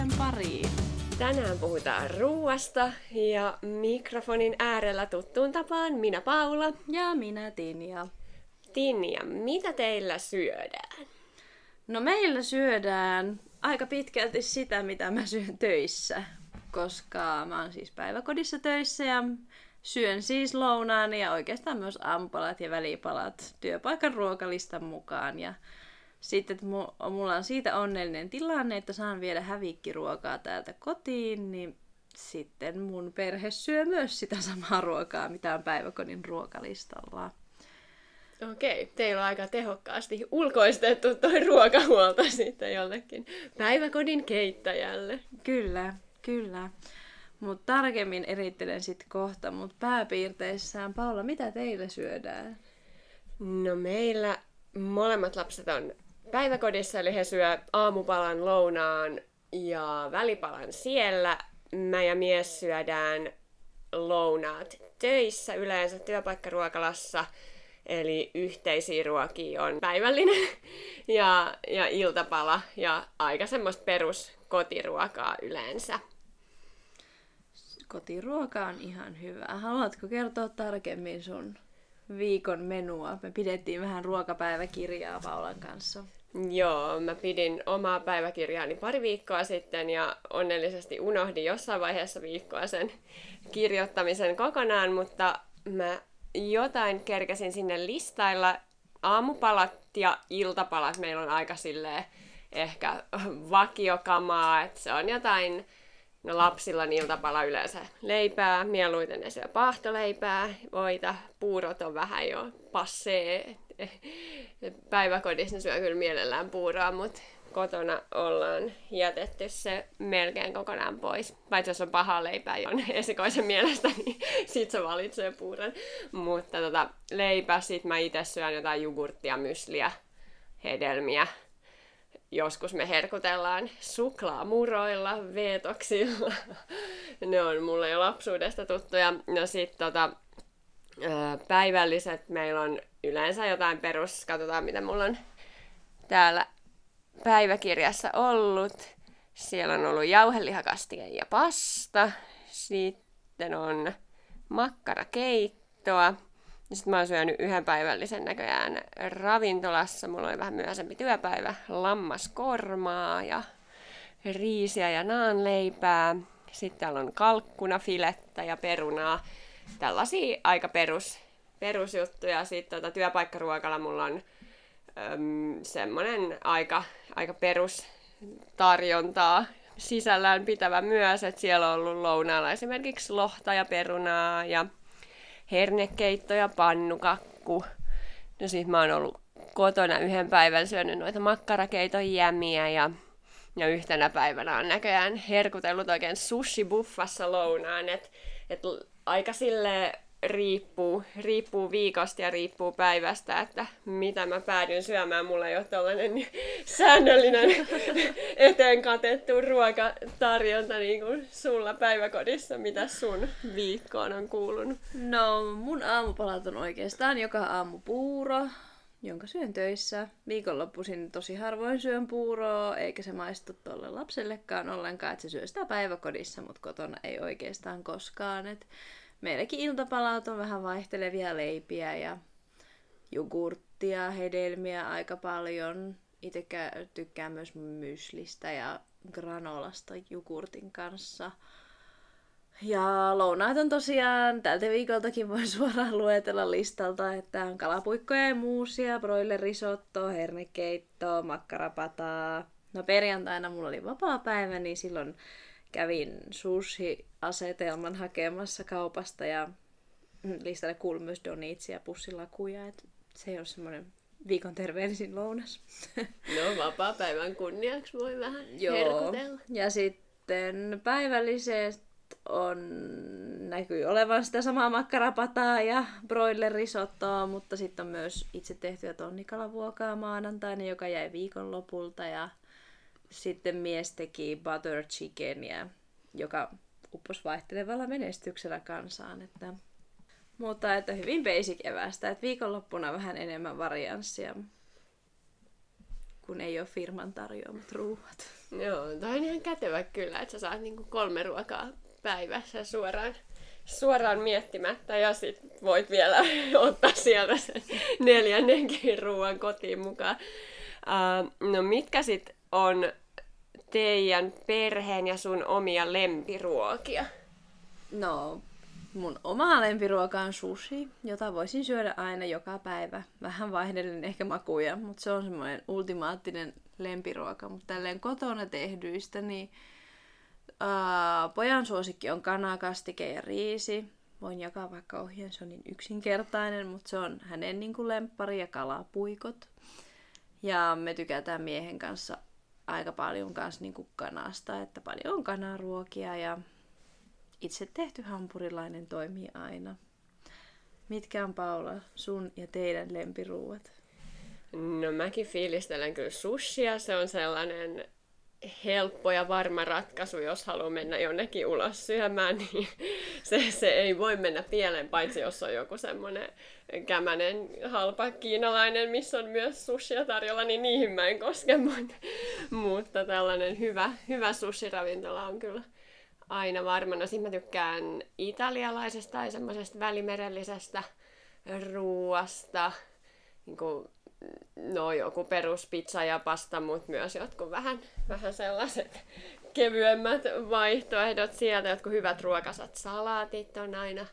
jakson pariin. Tänään puhutaan ruuasta ja mikrofonin äärellä tuttuun tapaan minä Paula. Ja minä Tinja. Tinja, mitä teillä syödään? No meillä syödään aika pitkälti sitä, mitä mä syön töissä, koska mä oon siis päiväkodissa töissä ja syön siis lounaan ja oikeastaan myös aamupalat ja välipalat työpaikan ruokalistan mukaan. Ja sitten että mulla on siitä onnellinen tilanne, että saan viedä hävikkiruokaa täältä kotiin, niin sitten mun perhe syö myös sitä samaa ruokaa, mitä on päiväkodin ruokalistalla. Okei, teillä on aika tehokkaasti ulkoistettu toi ruokahuolto sitten jollekin päiväkodin keittäjälle. Kyllä, kyllä. Mutta tarkemmin erittelen sitten kohta, mutta pääpiirteissään, Paula, mitä teillä syödään? No meillä molemmat lapset on päiväkodissa, eli he syö aamupalan, lounaan ja välipalan siellä. Mä ja mies syödään lounaat töissä, yleensä työpaikkaruokalassa. Eli yhteisiä ruokia on päivällinen ja, ja iltapala ja aika semmoista perus kotiruokaa yleensä. Kotiruoka on ihan hyvä. Haluatko kertoa tarkemmin sun viikon menua? Me pidettiin vähän ruokapäiväkirjaa Paulan kanssa. Joo, mä pidin omaa päiväkirjaani pari viikkoa sitten ja onnellisesti unohdin jossain vaiheessa viikkoa sen kirjoittamisen kokonaan, mutta mä jotain kerkäsin sinne listailla. Aamupalat ja iltapalat. Meillä on aika silleen ehkä vakiokamaa, että se on jotain, no lapsilla on iltapala yleensä leipää, mieluiten syö pahtoleipää, voita, puurot on vähän jo passee, päiväkodissa ne syö kyllä mielellään puuroa, mutta kotona ollaan jätetty se melkein kokonaan pois. Paitsi jos on paha leipää on esikoisen mielestä, niin sit se valitsee puuron. Mutta tota, leipä, sit mä itse syön jotain jogurttia, mysliä, hedelmiä. Joskus me herkutellaan suklaamuroilla, veetoksilla. ne on mulle jo lapsuudesta tuttuja. No sit tota, päivälliset meillä on yleensä jotain perus, katsotaan mitä mulla on täällä päiväkirjassa ollut. Siellä on ollut jauhelihakastike ja pasta. Sitten on makkarakeittoa. Sitten mä oon syönyt yhden päivällisen näköjään ravintolassa. Mulla oli vähän myöhäisempi työpäivä. Lammaskormaa ja riisiä ja naanleipää. Sitten täällä on kalkkuna, filettä ja perunaa. Tällaisia aika perus, perusjuttuja. Sitten tota, työpaikkaruokalla mulla on semmoinen aika, aika perustarjontaa sisällään pitävä myös, että siellä on ollut lounaalla esimerkiksi lohta ja perunaa ja hernekeitto ja pannukakku. No siis mä oon ollut kotona yhden päivän syönyt noita makkarakeiton jämiä ja, ja yhtenä päivänä on näköjään herkutellut oikein sushi-buffassa lounaan, että et aika sille riippuu, riippuu viikosta ja riippuu päivästä, että mitä mä päädyn syömään. Mulla ei ole tällainen säännöllinen eteen katettu ruokatarjonta niin kuin sulla päiväkodissa. Mitä sun viikkoon on kuulunut? No, mun aamupalat on oikeastaan joka aamu puuro, jonka syön töissä. Viikonloppuisin tosi harvoin syön puuroa, eikä se maistu tuolle lapsellekaan ollenkaan, että se syö sitä päiväkodissa, mutta kotona ei oikeastaan koskaan. Et meilläkin iltapalat on vähän vaihtelevia leipiä ja jogurttia, hedelmiä aika paljon. Itse tykkään myös myslistä ja granolasta jogurtin kanssa. Ja lounaat on tosiaan, tältä viikoltakin voi suoraan luetella listalta, että on kalapuikkoja ja muusia, broilerisotto, hernekeitto, makkarapataa. No perjantaina mulla oli vapaa päivä, niin silloin kävin sushi-asetelman hakemassa kaupasta ja listalle kuului myös donitsia, pussilakuja, että se ei ole semmoinen viikon terveellisin lounas. No vapaa-päivän kunniaksi voi vähän Joo. herkutella. Ja sitten päivälliset on, näkyy olevan sitä samaa makkarapataa ja broilerisottoa, mutta sitten on myös itse tehtyä tonnikalavuokaa maanantaina, joka jäi viikonlopulta ja sitten mies teki butter chickenia, joka uppos vaihtelevalla menestyksellä kansaan. Että... Mutta että hyvin basic evästä, että viikonloppuna vähän enemmän varianssia. kun ei ole firman tarjoamat ruuat. Joo, toi on ihan kätevä kyllä, että sä saat niinku kolme ruokaa päivässä suoraan, suoraan miettimättä ja sit voit vielä ottaa sieltä sen neljännenkin ruoan kotiin mukaan. Uh, no mitkä sit on teidän perheen ja sun omia lempiruokia? No, mun oma lempiruoka on sushi, jota voisin syödä aina joka päivä. Vähän vaihdellen ehkä makuja, mutta se on semmoinen ultimaattinen lempiruoka. Mutta tälleen kotona tehdyistä, niin uh, pojan suosikki on kanakastike ja riisi. Voin jakaa vaikka ohjeen, se on niin yksinkertainen, mutta se on hänen niin kuin lemppari ja kalapuikot. Ja me tykätään miehen kanssa aika paljon kanssa niin kanasta, että paljon on kanaruokia ja itse tehty hampurilainen toimii aina. Mitkä on Paula sun ja teidän lempiruuat? No mäkin fiilistelen kyllä sushia. Se on sellainen helppo ja varma ratkaisu, jos haluaa mennä jonnekin ulos syömään, niin se, se ei voi mennä pieleen, paitsi jos on joku semmoinen kämänen halpa kiinalainen, missä on myös sushia tarjolla, niin niihin mä en koske, mutta, mutta tällainen hyvä, hyvä sushiravintola on kyllä aina varmana. Sitten mä tykkään italialaisesta tai semmoisesta välimerellisestä ruuasta, niin kuin, no joku peruspizza ja pasta, mutta myös jotkut vähän, vähän sellaiset kevyemmät vaihtoehdot sieltä, jotkut hyvät ruokasat salaatit on aina,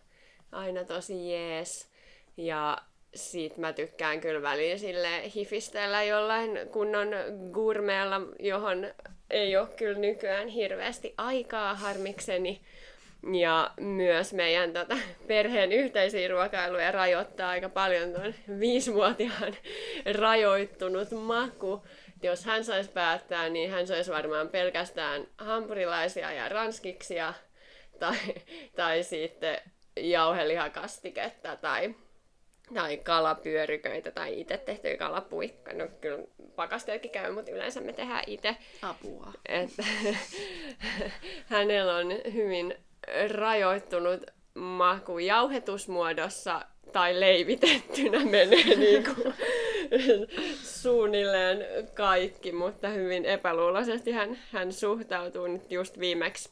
aina tosi jees. Ja sit mä tykkään kyllä väliin sille hifistellä jollain kunnon gourmeella, johon ei ole kyllä nykyään hirveästi aikaa harmikseni. Ja myös meidän tota, perheen yhteisiä ruokailuja rajoittaa aika paljon tuon viisivuotiaan rajoittunut maku. Jos hän saisi päättää, niin hän saisi varmaan pelkästään hampurilaisia ja ranskiksia tai, tai sitten jauhelihakastiketta tai tai kalapyöryköitä tai itse tehtyjä kalapuikka. No kyllä pakasteetkin käy, mutta yleensä me tehdään itse. Apua. Että hänellä on hyvin rajoittunut maku jauhetusmuodossa tai leivitettynä menee niin kuin suunnilleen kaikki, mutta hyvin epäluuloisesti hän, hän suhtautuu nyt just viimeksi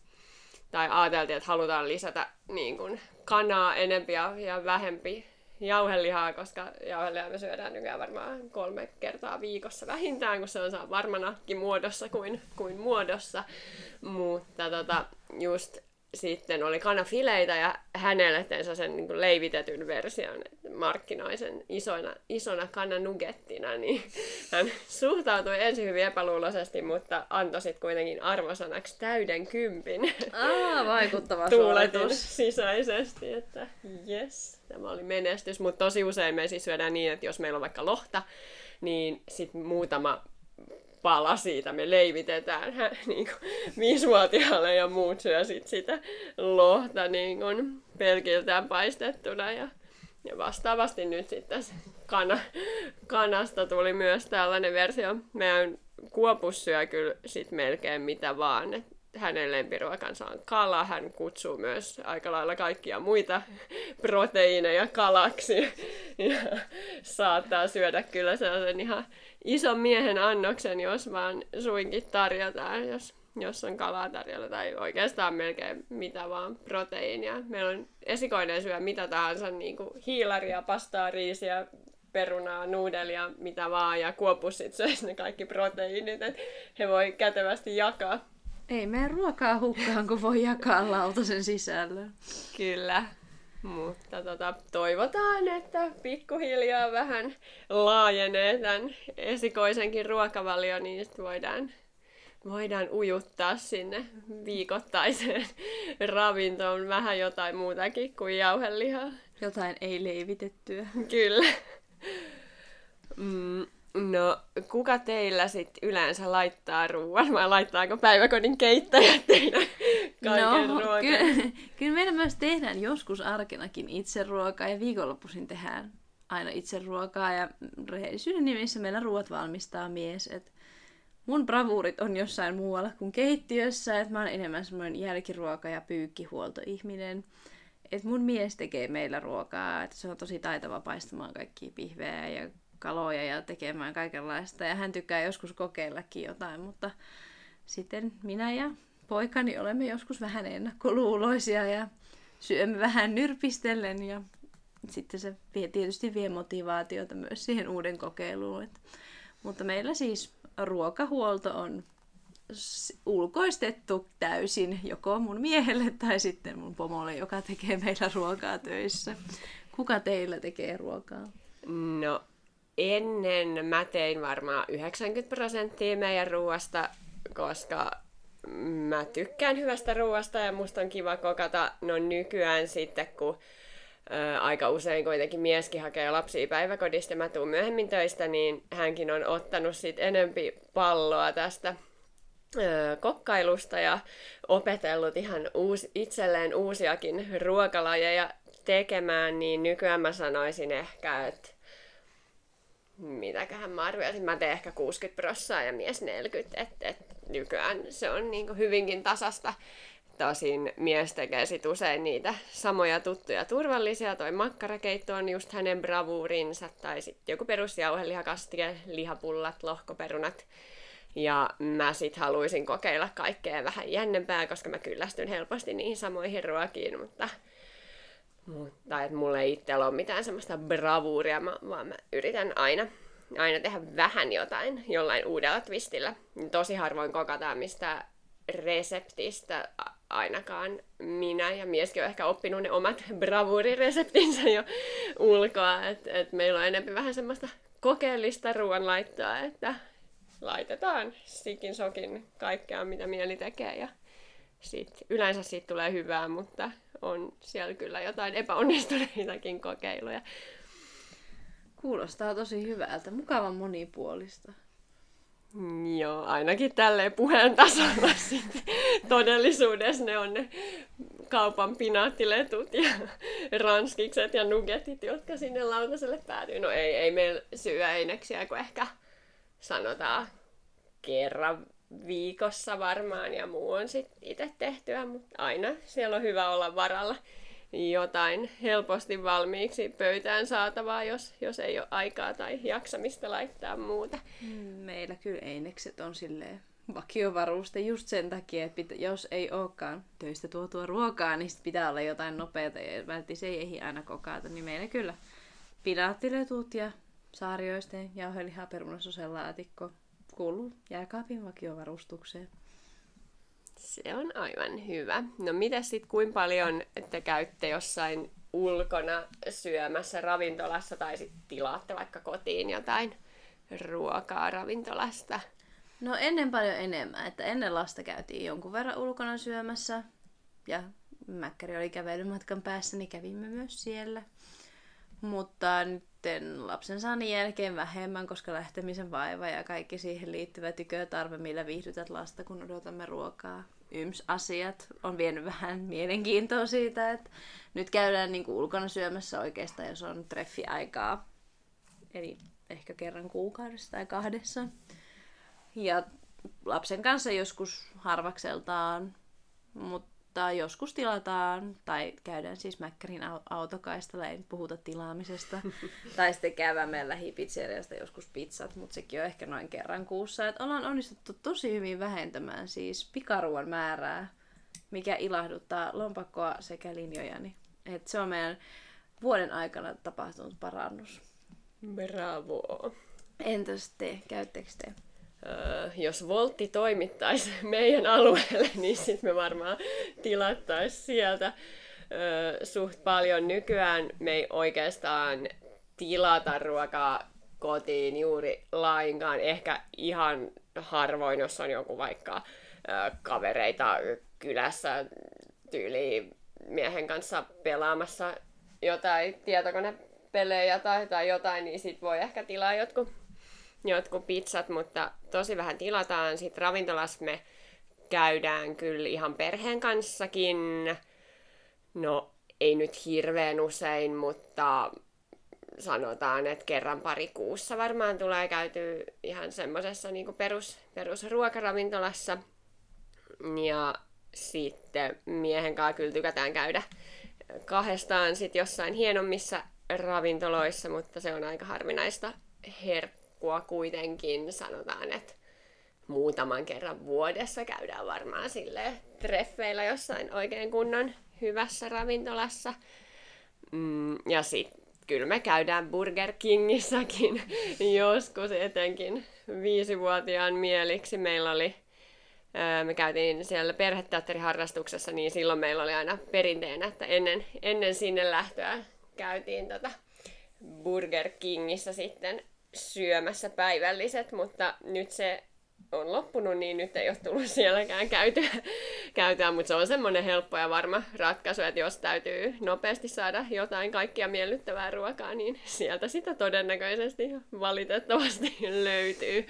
tai ajateltiin, että halutaan lisätä niin kuin kanaa enempi ja, ja vähempi jauhelihaa, koska jauhelihaa me syödään nykyään varmaan kolme kertaa viikossa vähintään, kun se on varmanakin muodossa kuin, kuin muodossa. Mutta tota, just sitten oli kanafileitä ja hänelle tein sen niin leivitetyn version, että markkinoi sen isona, isona kananugettina, niin hän suhtautui ensin hyvin epäluuloisesti, mutta antoi sitten kuitenkin arvosanaksi täyden kympin. Aa, vaikuttava Tuuletus sisäisesti, että yes, tämä oli menestys, mutta tosi usein me siis syödään niin, että jos meillä on vaikka lohta, niin sitten muutama pala siitä me leivitetään hän, niin kuin, viisivuotiaalle ja muut syö sit sitä lohta niin kuin, pelkiltään paistettuna. Ja, ja vastaavasti nyt sitten kana, kanasta tuli myös tällainen versio. Meidän kuopus syö kyllä sit melkein mitä vaan. Et hänen lempiruokansa on kala. Hän kutsuu myös aika lailla kaikkia muita proteiineja kalaksi. Ja saattaa syödä kyllä sellaisen ihan ison miehen annoksen, jos vaan suinkin tarjotaan, jos, jos on kalaa tarjolla tai oikeastaan melkein mitä vaan proteiinia. Meillä on esikoinen syö mitä tahansa, niin kuin hiilaria, pastaa, riisiä, perunaa, nuudelia, mitä vaan, ja kuopus sitten ne kaikki proteiinit, että he voi kätevästi jakaa. Ei mene ruokaa hukkaan, kun voi jakaa lautasen sisällön. Kyllä. Mutta tota, toivotaan, että pikkuhiljaa vähän laajenee tämän esikoisenkin ruokavalio, niin sitten voidaan, voidaan ujuttaa sinne viikoittaiseen ravintoon vähän jotain muutakin kuin jauhelihaa. Jotain ei leivitettyä. Kyllä. Mm, No, kuka teillä sitten yleensä laittaa ruoan, vai laittaako päiväkodin keittäjät teidän kaiken no, ruokan? Kyllä, kyllä meillä myös tehdään joskus arkenakin itse ruokaa, ja viikonloppuisin tehdään aina itse ruokaa, ja rehellisyyden nimissä meillä ruoat valmistaa mies, et mun bravuurit on jossain muualla kuin keittiössä, että mä oon enemmän semmoinen jälkiruoka- ja pyykkihuoltoihminen. Et mun mies tekee meillä ruokaa, että se on tosi taitava paistamaan kaikkia pihvejä ja kaloja ja tekemään kaikenlaista. Ja hän tykkää joskus kokeillakin jotain, mutta sitten minä ja poikani olemme joskus vähän ennakkoluuloisia ja syömme vähän nyrpistellen ja sitten se vie, tietysti vie motivaatiota myös siihen uuden kokeiluun. Et, mutta meillä siis ruokahuolto on ulkoistettu täysin joko mun miehelle tai sitten mun pomolle, joka tekee meillä ruokaa töissä. Kuka teillä tekee ruokaa? No ennen mä tein varmaan 90 prosenttia meidän ruoasta, koska mä tykkään hyvästä ruoasta ja musta on kiva kokata. No nykyään sitten, kun ää, aika usein kuitenkin mieskin hakee lapsia päiväkodista ja mä tuun myöhemmin töistä, niin hänkin on ottanut sit enempi palloa tästä kokkailusta ja opetellut ihan uusi, itselleen uusiakin ruokalajeja tekemään, niin nykyään mä sanoisin ehkä, että mitäköhän mä arvioisin, mä teen ehkä 60 prossaa ja mies 40, että et nykyään se on niinku hyvinkin tasasta. Tosin mies tekee sit usein niitä samoja tuttuja turvallisia. Toi makkarakeitto on just hänen bravuurinsa. Tai sitten joku perusjauhelihakastike, lihapullat, lohkoperunat. Ja mä sit haluaisin kokeilla kaikkea vähän jännempää, koska mä kyllästyn helposti niihin samoihin ruokiin, mutta mutta että mulla ei itsellä ole mitään semmoista bravuuria, vaan mä yritän aina, aina tehdä vähän jotain jollain uudella twistillä. Tosi harvoin kokataan mistä reseptistä ainakaan minä ja mieskin on ehkä oppinut ne omat bravuurireseptinsä jo ulkoa. Että et meillä on enemmän vähän semmoista kokeellista ruoanlaittoa, että laitetaan sikin sokin kaikkea, mitä mieli tekee. Ja sit, yleensä siitä tulee hyvää, mutta on siellä kyllä jotain epäonnistuneitakin kokeiluja. Kuulostaa tosi hyvältä, mukavan monipuolista. Joo, ainakin tälleen puheen tasolla sitten. Todellisuudessa ne on ne kaupan pinaattiletut ja ranskikset ja nugetit, jotka sinne lautaselle päätyy. No ei, ei meillä syö eineksiä, kun ehkä sanotaan kerran viikossa varmaan ja muu on sitten itse tehtyä, mutta aina siellä on hyvä olla varalla jotain helposti valmiiksi pöytään saatavaa, jos, jos ei ole aikaa tai jaksamista laittaa muuta. Meillä kyllä einekset on silleen vakiovaruste just sen takia, että pitä, jos ei olekaan töistä tuotua ruokaa, niin pitää olla jotain nopeata ja välttämättä se ei ehdi aina kokata, niin meillä kyllä pinaattiletut ja saarioisten jauheliha laatikko kuuluu jääkaapin vakiovarustukseen. Se on aivan hyvä. No mitä sitten, kuinka paljon te käytte jossain ulkona syömässä ravintolassa tai sitten tilaatte vaikka kotiin jotain ruokaa ravintolasta? No ennen paljon enemmän, että ennen lasta käytiin jonkun verran ulkona syömässä ja Mäkkäri oli kävelymatkan päässä, niin kävimme myös siellä. Mutta nyt lapsen saannin jälkeen vähemmän, koska lähtemisen vaiva ja kaikki siihen liittyvä tykötarve, millä viihdytät lasta, kun odotamme ruokaa. Yms-asiat on vienyt vähän mielenkiintoa siitä, että nyt käydään niin kuin ulkona syömässä oikeastaan, jos on treffiaikaa. Eli ehkä kerran kuukaudessa tai kahdessa. Ja lapsen kanssa joskus harvakseltaan, mutta mutta joskus tilataan, tai käydään siis Mäkkärin autokaistalla, ei puhuta tilaamisesta. tai sitten käydään meidän lähipizzeriasta joskus pizzat, mutta sekin on ehkä noin kerran kuussa. Et ollaan onnistuttu tosi hyvin vähentämään siis pikaruon määrää, mikä ilahduttaa lompakkoa sekä linjojani. Et se on meidän vuoden aikana tapahtunut parannus. Bravo! Entäs te? Käyttekö te? Jos Voltti toimittaisi meidän alueelle, niin sitten me varmaan tilattaisiin sieltä suht paljon. Nykyään me ei oikeastaan tilata ruokaa kotiin juuri lainkaan. Ehkä ihan harvoin, jos on joku vaikka kavereita kylässä tyyli miehen kanssa pelaamassa jotain tietokonepelejä tai, tai jotain, niin sit voi ehkä tilaa jotkut jotkut pizzat, mutta tosi vähän tilataan. Sitten ravintolassa me käydään kyllä ihan perheen kanssakin. No, ei nyt hirveän usein, mutta sanotaan, että kerran pari kuussa varmaan tulee käyty ihan semmoisessa niin perus, perusruokaravintolassa. Ja sitten miehen kanssa kyllä tykätään käydä kahdestaan sit jossain hienommissa ravintoloissa, mutta se on aika harvinaista herkkua kuitenkin sanotaan, että muutaman kerran vuodessa käydään varmaan sille treffeillä jossain oikein kunnon hyvässä ravintolassa. Mm, ja sitten kyllä me käydään Burger Kingissäkin joskus etenkin viisivuotiaan mieliksi. Meillä oli, me käytiin siellä perheteatteriharrastuksessa, niin silloin meillä oli aina perinteenä, että ennen, ennen sinne lähtöä käytiin tota Burger Kingissä sitten syömässä päivälliset, mutta nyt se on loppunut, niin nyt ei ole tullut sielläkään käytyä, käytyä mutta se on semmoinen helppo ja varma ratkaisu, että jos täytyy nopeasti saada jotain kaikkia miellyttävää ruokaa, niin sieltä sitä todennäköisesti valitettavasti löytyy.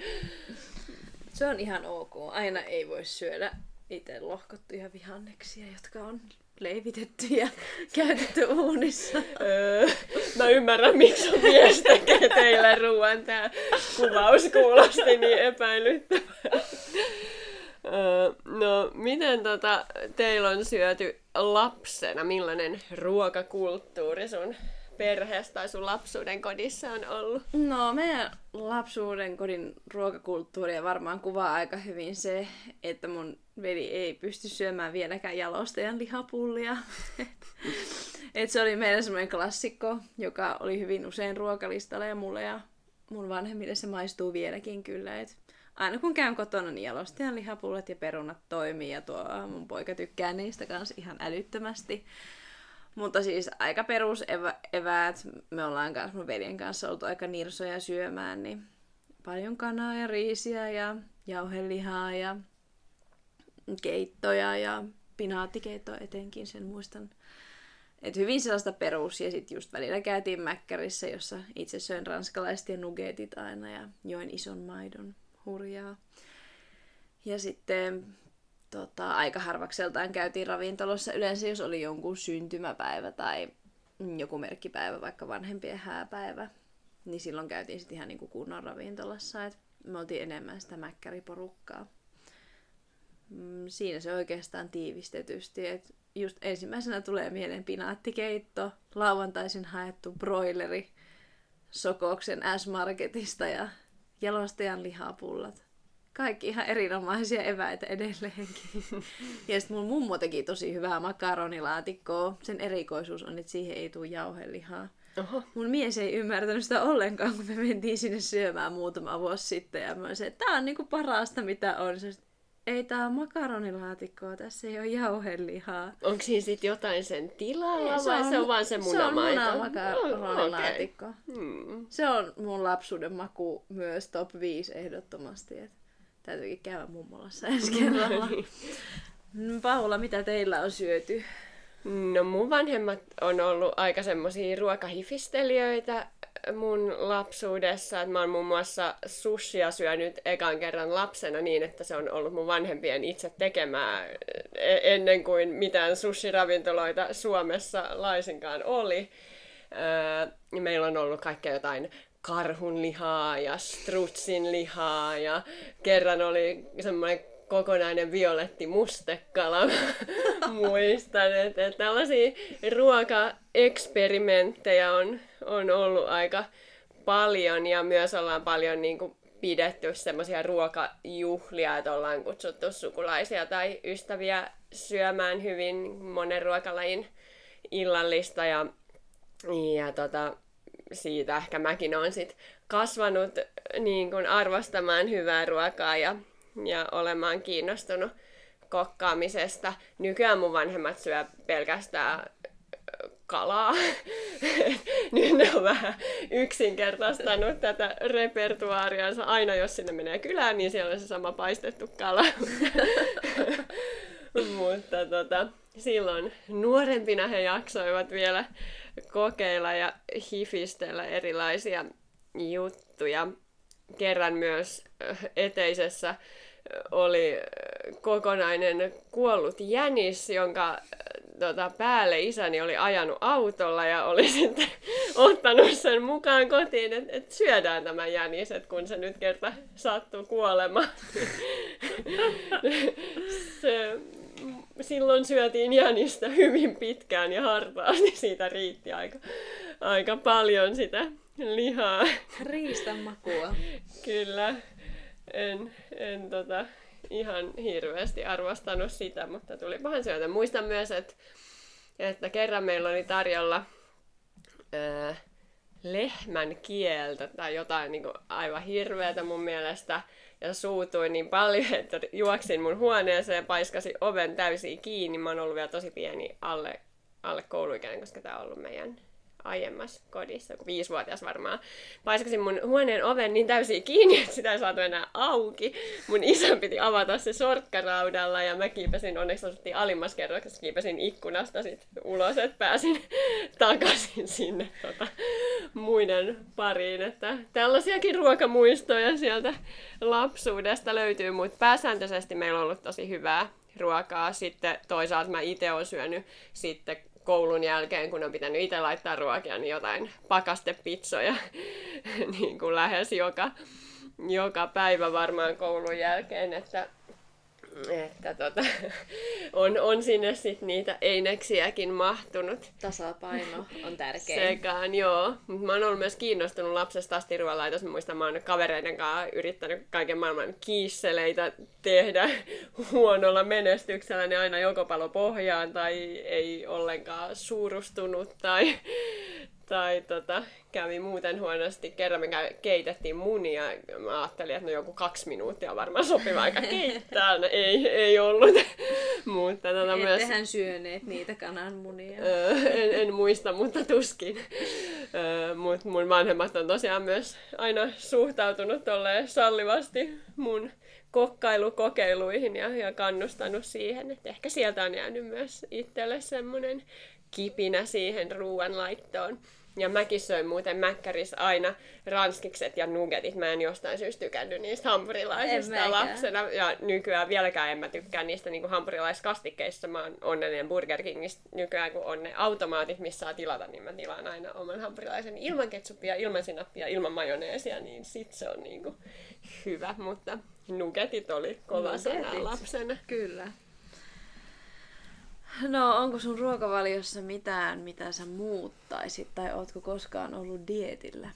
Se on ihan ok. Aina ei voi syödä itse lohkottuja vihanneksia, jotka on leivitetty ja käytetty uunissa. Öö, mä ymmärrän, miksi mies tekee teille ruoan. Tää kuvaus kuulosti niin epäilyttävää. Öö, no, miten tota, teillä on syöty lapsena? Millainen ruokakulttuuri sun perheessä tai sun lapsuuden kodissa on ollut? No, meidän lapsuuden kodin ruokakulttuuria varmaan kuvaa aika hyvin se, että mun veli ei pysty syömään vieläkään jalostajan lihapullia. Et se oli meidän semmoinen klassikko, joka oli hyvin usein ruokalistalla ja mulle ja mun vanhemmille se maistuu vieläkin kyllä. Et aina kun käyn kotona, niin jalostajan lihapullat ja perunat toimii ja tuo mun poika tykkää niistä kanssa ihan älyttömästi. Mutta siis aika perus evä, eväät. Me ollaan kanssa mun veljen kanssa oltu aika nirsoja syömään, niin paljon kanaa ja riisiä ja jauhelihaa ja keittoja ja pinaattikeittoa etenkin, sen muistan. Et hyvin sellaista perus, ja sitten just välillä käytiin Mäkkärissä, jossa itse söin ranskalaiset ja nugetit aina, ja join ison maidon hurjaa. Ja sitten tota, aika harvakseltaan käytiin ravintolossa. Yleensä, jos oli jonkun syntymäpäivä tai joku merkkipäivä, vaikka vanhempien hääpäivä, niin silloin käytiin sitten ihan niinku kunnon ravintolassa, et me oltiin enemmän sitä mäkkäriporukkaa. Mm, siinä se oikeastaan tiivistetysti, että just ensimmäisenä tulee mieleen pinaattikeitto, lauantaisin haettu broileri Sokoksen S-Marketista ja jalostajan lihapullat kaikki ihan erinomaisia eväitä edelleenkin. ja sitten mun mummo teki tosi hyvää makaronilaatikkoa. Sen erikoisuus on, että siihen ei tule jauhelihaa. Oho. Mun mies ei ymmärtänyt sitä ollenkaan, kun me mentiin sinne syömään muutama vuosi sitten. Ja mä olisin, että tää on niinku parasta, mitä on. Se, ei tää on makaronilaatikkoa, tässä ei ole jauhelihaa. Onko siinä sitten jotain sen tilalla ei, se vai on, se on vaan se munamaito? Se on makaronilaatikko. Oh, okay. hmm. Se on mun lapsuuden maku myös top 5 ehdottomasti. Että Täytyykin käydä mummolassa ensi kerralla. No, Paula, mitä teillä on syöty? No mun vanhemmat on ollut aika semmosia ruokahifistelijöitä mun lapsuudessa. Mä oon muun muassa sushia syönyt ekan kerran lapsena niin, että se on ollut mun vanhempien itse tekemää e-, ennen kuin mitään sushiravintoloita Suomessa laisinkaan oli. Meillä on ollut kaikkea jotain karhun lihaa ja strutsin lihaa ja kerran oli semmoinen kokonainen violetti mustekala. Muistan, että, tällaisia ruokaeksperimenttejä on, on ollut aika paljon ja myös ollaan paljon niin kuin, pidetty semmoisia ruokajuhlia, että ollaan kutsuttu sukulaisia tai ystäviä syömään hyvin monen ruokalajin illallista ja, ja tota, siitä ehkä mäkin olen sit kasvanut niin kun arvostamaan hyvää ruokaa ja, ja olemaan kiinnostunut kokkaamisesta. Nykyään mun vanhemmat syö pelkästään kalaa. Nyt ne on vähän yksinkertaistanut tätä repertuaariansa. Aina jos sinne menee kylään, niin siellä on se sama paistettu kala. Mutta tota, silloin nuorempina he jaksoivat vielä kokeilla ja hifistellä erilaisia juttuja. Kerran myös äh, eteisessä äh, oli äh, kokonainen kuollut jänis, jonka tota, päälle isäni oli ajanut autolla ja oli sitten ottanut sen mukaan kotiin, että et syödään tämä jänis, että kun se nyt kerta sattuu kuolemaan. se silloin syötiin jänistä hyvin pitkään ja hartaasti. Siitä riitti aika, aika paljon sitä lihaa. Riistan makua. Kyllä. En, en tota, ihan hirveästi arvostanut sitä, mutta tuli pahan syötä. Muistan myös, että, että kerran meillä oli tarjolla ää, lehmän kieltä tai jotain niin kuin aivan hirveätä mun mielestä. Ja suutuin niin paljon, että juoksin mun huoneeseen ja paiskasin oven täysin kiinni. Mä oon ollut vielä tosi pieni alle, alle kouluikäinen, koska tää on ollut meidän aiemmassa kodissa, kun viisivuotias varmaan, paiskasin mun huoneen oven niin täysin kiinni, että sitä ei saatu enää auki. Mun isä piti avata se sorkkaraudalla ja mä kiipesin, onneksi asuttiin alimmassa kerroksessa, kiipesin ikkunasta sit ulos, että pääsin takaisin sinne tota, muiden pariin. Että tällaisiakin ruokamuistoja sieltä lapsuudesta löytyy, mutta pääsääntöisesti meillä on ollut tosi hyvää ruokaa. Sitten toisaalta mä itse olen syönyt sitten koulun jälkeen, kun on pitänyt itse laittaa ruokia, niin jotain pakastepizzoja niin kuin lähes joka, joka päivä varmaan koulun jälkeen, että että tota, on, on sinne sit niitä eineksiäkin mahtunut. Tasapaino on tärkeä. Sekaan, joo. Mutta mä oon ollut myös kiinnostunut lapsesta asti ruoanlaitos. Mä muistan, mä oon kavereiden kanssa yrittänyt kaiken maailman kiisseleitä tehdä huonolla menestyksellä. Ne aina joko palo pohjaan tai ei ollenkaan suurustunut tai tai tota, kävi muuten huonosti. Kerran me keitettiin munia. Mä ajattelin, että no joku kaksi minuuttia varmaan sopiva aika keittää. No, ei, ei ollut. mutta tota, myös... Ettehän syöneet niitä kananmunia. en, en, muista, mutta tuskin. Mutta mun vanhemmat on tosiaan myös aina suhtautunut sallivasti mun kokkailukokeiluihin ja, ja kannustanut siihen, että ehkä sieltä on jäänyt myös itselle semmoinen kipinä siihen ruoanlaittoon. Ja mäkin söin muuten mäkkäris aina ranskikset ja nuggetit. Mä en jostain syystä tykännyt niistä hampurilaisista lapsena. Ja nykyään vieläkään en mä tykkää niistä niin hampurilaiskastikkeista. Mä oon onnellinen Burger Kingistä nykyään, kun on ne automaatit, missä saa tilata, niin mä tilaan aina oman hampurilaisen ilman ketsuppia, ilman sinappia, ilman majoneesia, niin sit se on niin kuin hyvä. Mutta nuggetit oli kova sana lapsena. Kyllä. No, onko sun ruokavaliossa mitään, mitä sä muuttaisit, tai ootko koskaan ollut dietillä?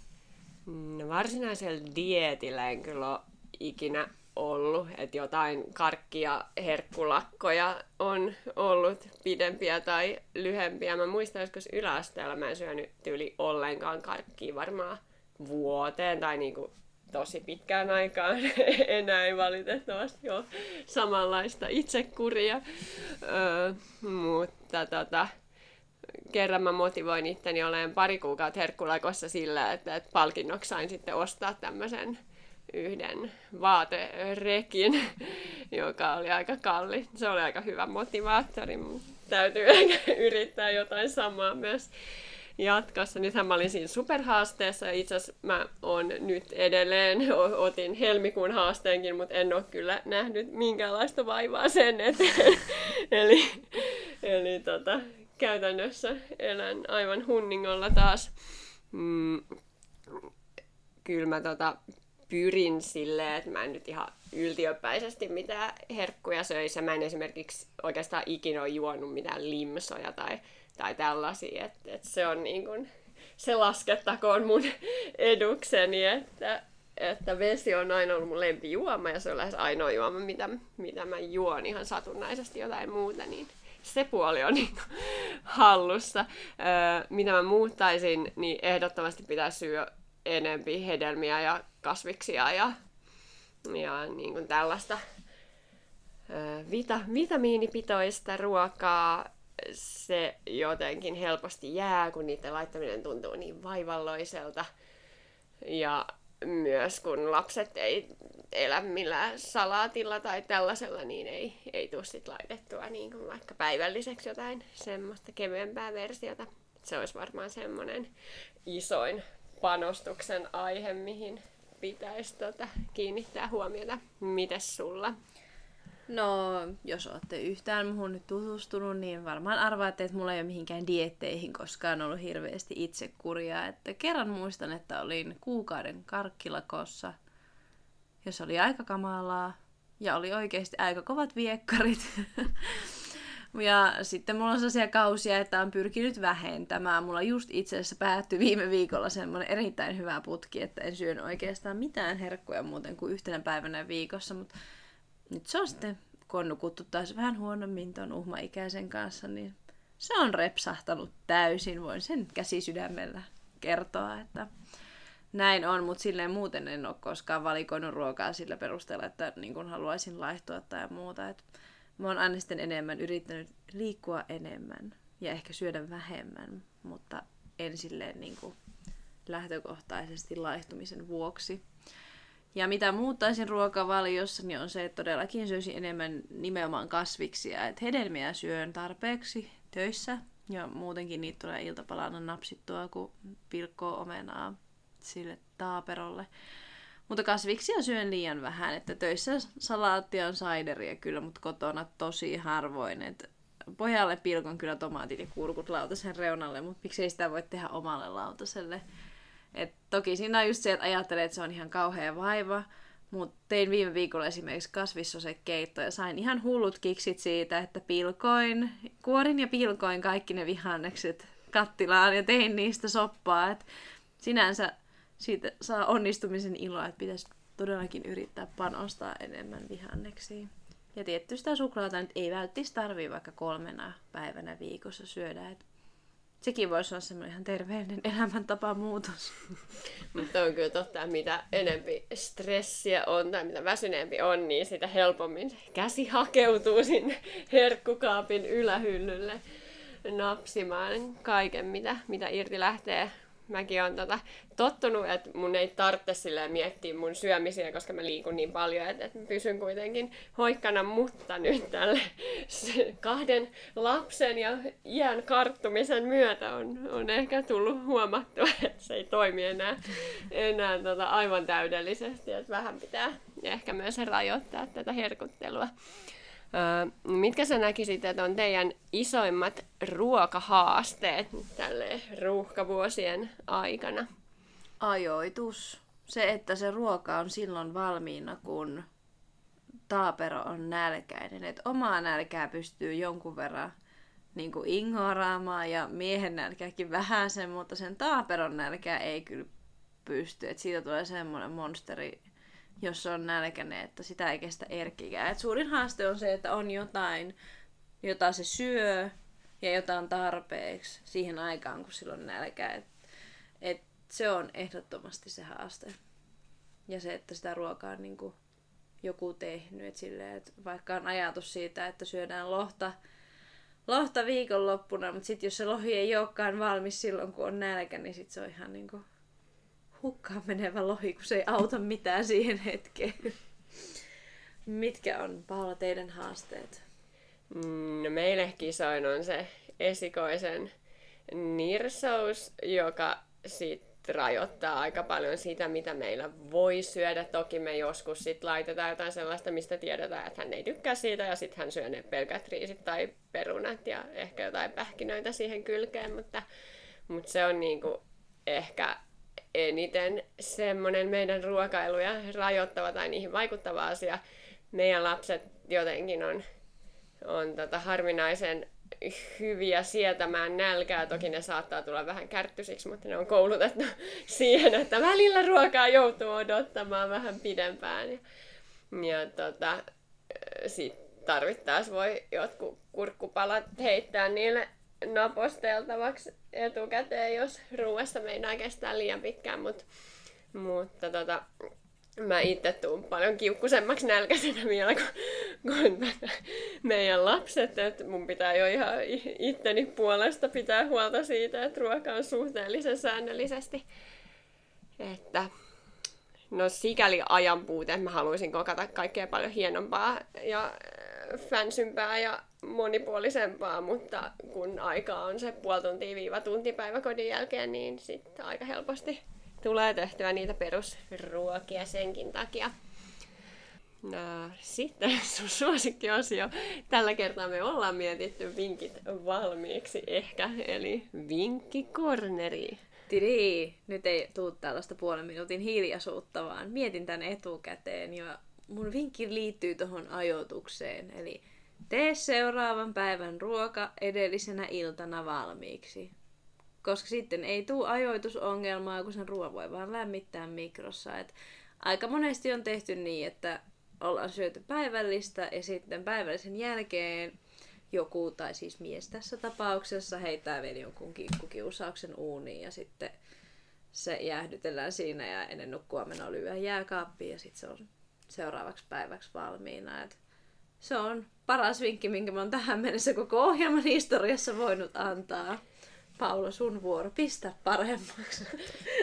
No, varsinaisella dietillä en kyllä ole ikinä ollut, että jotain karkkia, herkkulakkoja on ollut pidempiä tai lyhempiä. Mä muistan joskus yläasteella mä en syönyt tyyli ollenkaan karkkia varmaan vuoteen tai niinku tosi pitkään aikaan enää ei valitettavasti ole samanlaista itsekuria. Öö, mutta tota, kerran mä motivoin itteni olen pari kuukautta herkkulakossa sillä, että, että palkinnoksi sain sitten ostaa tämmöisen yhden vaaterekin, joka oli aika kalli. Se oli aika hyvä motivaattori, mutta täytyy yrittää jotain samaa myös jatkossa. Nythän mä olin siinä superhaasteessa ja itse asiassa mä oon nyt edelleen, otin helmikuun haasteenkin, mutta en ole kyllä nähnyt minkäänlaista vaivaa sen eteen. eli eli tota, käytännössä elän aivan hunningolla taas. Mm, kyllä mä tota, pyrin silleen, että mä en nyt ihan yltiöpäisesti mitään herkkuja söisi. Mä en esimerkiksi oikeastaan ikinä ole juonut mitään limsoja tai tai tällaisia, että, että se on niin kuin, se laskettakoon mun edukseni, että, että vesi on aina ollut mun lempijuoma ja se on lähes ainoa juoma, mitä, mitä mä juon ihan satunnaisesti jotain muuta, niin se puoli on niin hallussa. Öö, mitä mä muuttaisin, niin ehdottomasti pitää syödä enempi hedelmiä ja kasviksia ja, ja niin kuin tällaista öö, vita, vitamiinipitoista ruokaa se jotenkin helposti jää, kun niiden laittaminen tuntuu niin vaivalloiselta. Ja myös kun lapset ei elä millään salaatilla tai tällaisella, niin ei, ei tule sit laitettua niin kuin vaikka päivälliseksi jotain semmoista kevyempää versiota. Se olisi varmaan semmoinen isoin panostuksen aihe, mihin pitäisi tota, kiinnittää huomiota. Mites sulla? No, jos olette yhtään muhun nyt tutustunut, niin varmaan arvaatte, että mulla ei ole mihinkään dietteihin koskaan ollut hirveästi itsekuria. Että kerran muistan, että olin kuukauden karkkilakossa, jos oli aika kamalaa ja oli oikeasti aika kovat viekkarit. Ja sitten mulla on sellaisia kausia, että on pyrkinyt vähentämään. Mulla just itse asiassa päättyi viime viikolla semmoinen erittäin hyvä putki, että en syön oikeastaan mitään herkkuja muuten kuin yhtenä päivänä viikossa, mutta nyt se on sitten, kun on nukuttu taas vähän huonommin ton uhmaikäisen kanssa, niin se on repsahtanut täysin. Voin sen käsi sydämellä kertoa, että näin on, mutta silleen muuten en ole koskaan valikoinut ruokaa sillä perusteella, että niin kun haluaisin laihtua tai muuta. Et mä oon aina sitten enemmän yrittänyt liikkua enemmän ja ehkä syödä vähemmän, mutta en silleen niin kuin lähtökohtaisesti laihtumisen vuoksi. Ja mitä muuttaisin ruokavaliossa, niin on se, että todellakin söisin enemmän nimenomaan kasviksia. Että hedelmiä syön tarpeeksi töissä ja muutenkin niitä tulee iltapalana napsittua, kun pilkkoo omenaa sille taaperolle. Mutta kasviksia syön liian vähän, että töissä salaattia on saideria kyllä, mutta kotona tosi harvoin. Et pojalle pilkon kyllä tomaatit ja kurkut lautasen reunalle, mutta miksei sitä voi tehdä omalle lautaselle. Et toki siinä on just se, että ajattelee, että se on ihan kauhea vaiva, mutta tein viime viikolla esimerkiksi kasvissosekeitto ja sain ihan hullut kiksit siitä, että pilkoin, kuorin ja pilkoin kaikki ne vihannekset kattilaan ja tein niistä soppaa. Et sinänsä siitä saa onnistumisen iloa, että pitäisi todellakin yrittää panostaa enemmän vihanneksiin. Ja tietty sitä suklaata nyt ei välttis tarvii vaikka kolmena päivänä viikossa syödä. Et sekin voisi olla semmoinen ihan terveellinen elämäntapa muutos. Mutta on kyllä totta, mitä enempi stressiä on tai mitä väsyneempi on, niin sitä helpommin käsi hakeutuu sinne herkkukaapin ylähyllylle napsimaan kaiken, mitä, mitä irti lähtee mäkin olen tota, tottunut, että mun ei tarvitse miettiä mun syömisiä, koska mä liikun niin paljon, että, että pysyn kuitenkin hoikkana, mutta nyt tälle kahden lapsen ja iän karttumisen myötä on, on ehkä tullut huomattua, että se ei toimi enää, enää tota, aivan täydellisesti, että vähän pitää ehkä myös rajoittaa tätä herkuttelua. Mitkä sä näkisit, että on teidän isoimmat ruokahaasteet tälle ruuhkavuosien aikana? Ajoitus. Se, että se ruoka on silloin valmiina, kun taapero on nälkäinen. Että omaa nälkää pystyy jonkun verran niin kuin ignoraamaan ja miehen nälkääkin vähän sen, mutta sen taaperon nälkää ei kyllä pysty. Että siitä tulee semmoinen monsteri jos on nälkäinen, että sitä ei kestä erkkikään. Et suurin haaste on se, että on jotain, jota se syö ja jotain tarpeeksi siihen aikaan, kun sillä on nälkä. Et, et se on ehdottomasti se haaste. Ja se, että sitä ruokaa on niin kuin joku tehnyt. Et silleen, et vaikka on ajatus siitä, että syödään lohta, lohta viikonloppuna, mutta sitten jos se lohi ei olekaan valmis silloin, kun on nälkä, niin sit se on ihan niin kuin hukkaan menevä lohi, kun se ei auta mitään siihen hetkeen. Mitkä on, Paula, teidän haasteet? No meille kisoin on se esikoisen nirsous, joka sit rajoittaa aika paljon sitä, mitä meillä voi syödä. Toki me joskus sit laitetaan jotain sellaista, mistä tiedetään, että hän ei tykkää siitä, ja sitten hän syö ne pelkät riisit tai perunat ja ehkä jotain pähkinöitä siihen kylkeen, mutta, mutta se on niinku ehkä eniten semmoinen meidän ruokailuja rajoittava tai niihin vaikuttava asia. Meidän lapset jotenkin on, on tota harvinaisen hyviä sietämään nälkää. Toki ne saattaa tulla vähän kärttysiksi, mutta ne on koulutettu siihen, että välillä ruokaa joutuu odottamaan vähän pidempään. Ja, ja tota, sit tarvittaessa voi jotkut kurkkupalat heittää niille naposteltavaksi etukäteen, jos ruuassa meinaa kestää liian pitkään, Mut, mutta tota, mä itse tuun paljon kiukkusemmaksi nälkäisenä vielä kuin, kuin meidän lapset, että mun pitää jo ihan itteni puolesta pitää huolta siitä, että ruoka on suhteellisen säännöllisesti. Että no sikäli ajan puute, mä haluaisin kokata kaikkea paljon hienompaa ja fänsympää ja monipuolisempaa, mutta kun aika on se puoli tuntia viiva tunti päiväkodin jälkeen, niin sitten aika helposti tulee tehtyä niitä perusruokia senkin takia. No, sitten sun suosikkiosio. Tällä kertaa me ollaan mietitty vinkit valmiiksi ehkä, eli vinkkikorneri. Tiri, nyt ei tuu tällaista puolen minuutin hiljaisuutta, vaan mietin tänne etukäteen ja mun vinkki liittyy tuohon ajoitukseen. Eli Tee seuraavan päivän ruoka edellisenä iltana valmiiksi. Koska sitten ei tule ajoitusongelmaa, kun sen ruoan voi vaan lämmittää mikrossa. Et aika monesti on tehty niin, että ollaan syöty päivällistä ja sitten päivällisen jälkeen joku, tai siis mies tässä tapauksessa, heittää vielä jonkun kikkukiusauksen uuniin ja sitten se jäähdytellään siinä ja ennen nukkua menoa lyö jääkaappiin ja sitten se on seuraavaksi päiväksi valmiina. Et se on paras vinkki, minkä mä oon tähän mennessä koko ohjelman historiassa voinut antaa. Paula, sun vuoro, pistä paremmaksi.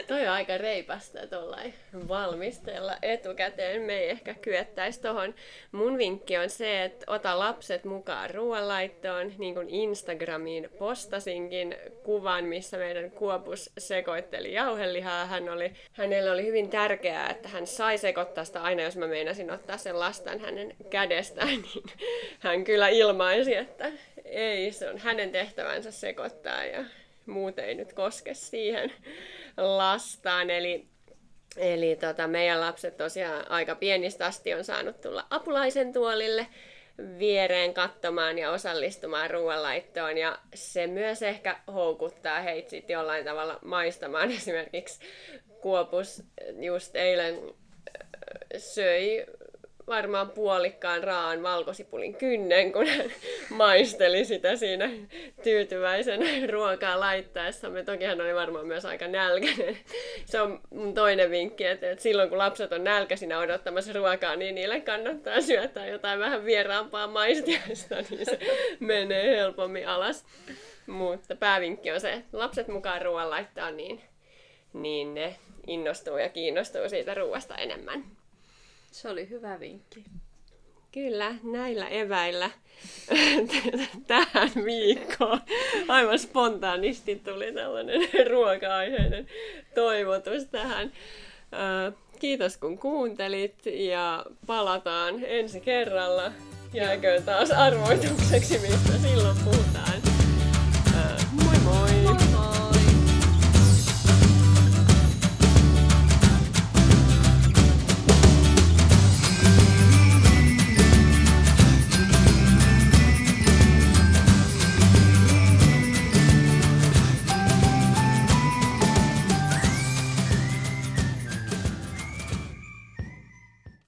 Toi on aika reipasta tuollain valmistella etukäteen. Me ei ehkä kyettäisi tohon. Mun vinkki on se, että ota lapset mukaan ruoanlaittoon. Niin kuin Instagramiin postasinkin kuvan, missä meidän Kuopus sekoitteli jauhelihaa. Hän oli, hänelle oli hyvin tärkeää, että hän sai sekoittaa sitä aina, jos mä meinasin ottaa sen lastan hänen kädestään, niin hän kyllä ilmaisi, että ei, se on hänen tehtävänsä sekoittaa ja muut ei nyt koske siihen lastaan. Eli, eli tota, meidän lapset tosiaan aika pienistä asti on saanut tulla apulaisen tuolille viereen katsomaan ja osallistumaan ruoanlaittoon. Ja se myös ehkä houkuttaa heitä sitten jollain tavalla maistamaan. Esimerkiksi Kuopus just eilen söi varmaan puolikkaan raan valkosipulin kynnen, kun hän maisteli sitä siinä tyytyväisen ruokaa laittaessa. Me toki hän oli varmaan myös aika nälkäinen. Se on mun toinen vinkki, että, että silloin kun lapset on nälkäisinä odottamassa ruokaa, niin niille kannattaa syöttää jotain vähän vieraampaa maistiaista, niin se menee helpommin alas. Mutta päävinkki on se, että lapset mukaan ruoan laittaa, niin, niin ne innostuu ja kiinnostuu siitä ruoasta enemmän. Se oli hyvä vinkki. Kyllä, näillä eväillä tähän viikkoon aivan spontaanisti tuli tällainen ruoka-aiheinen toivotus tähän. Kiitos kun kuuntelit ja palataan ensi kerralla. Jääköön taas arvoitukseksi, mistä silloin puhutaan.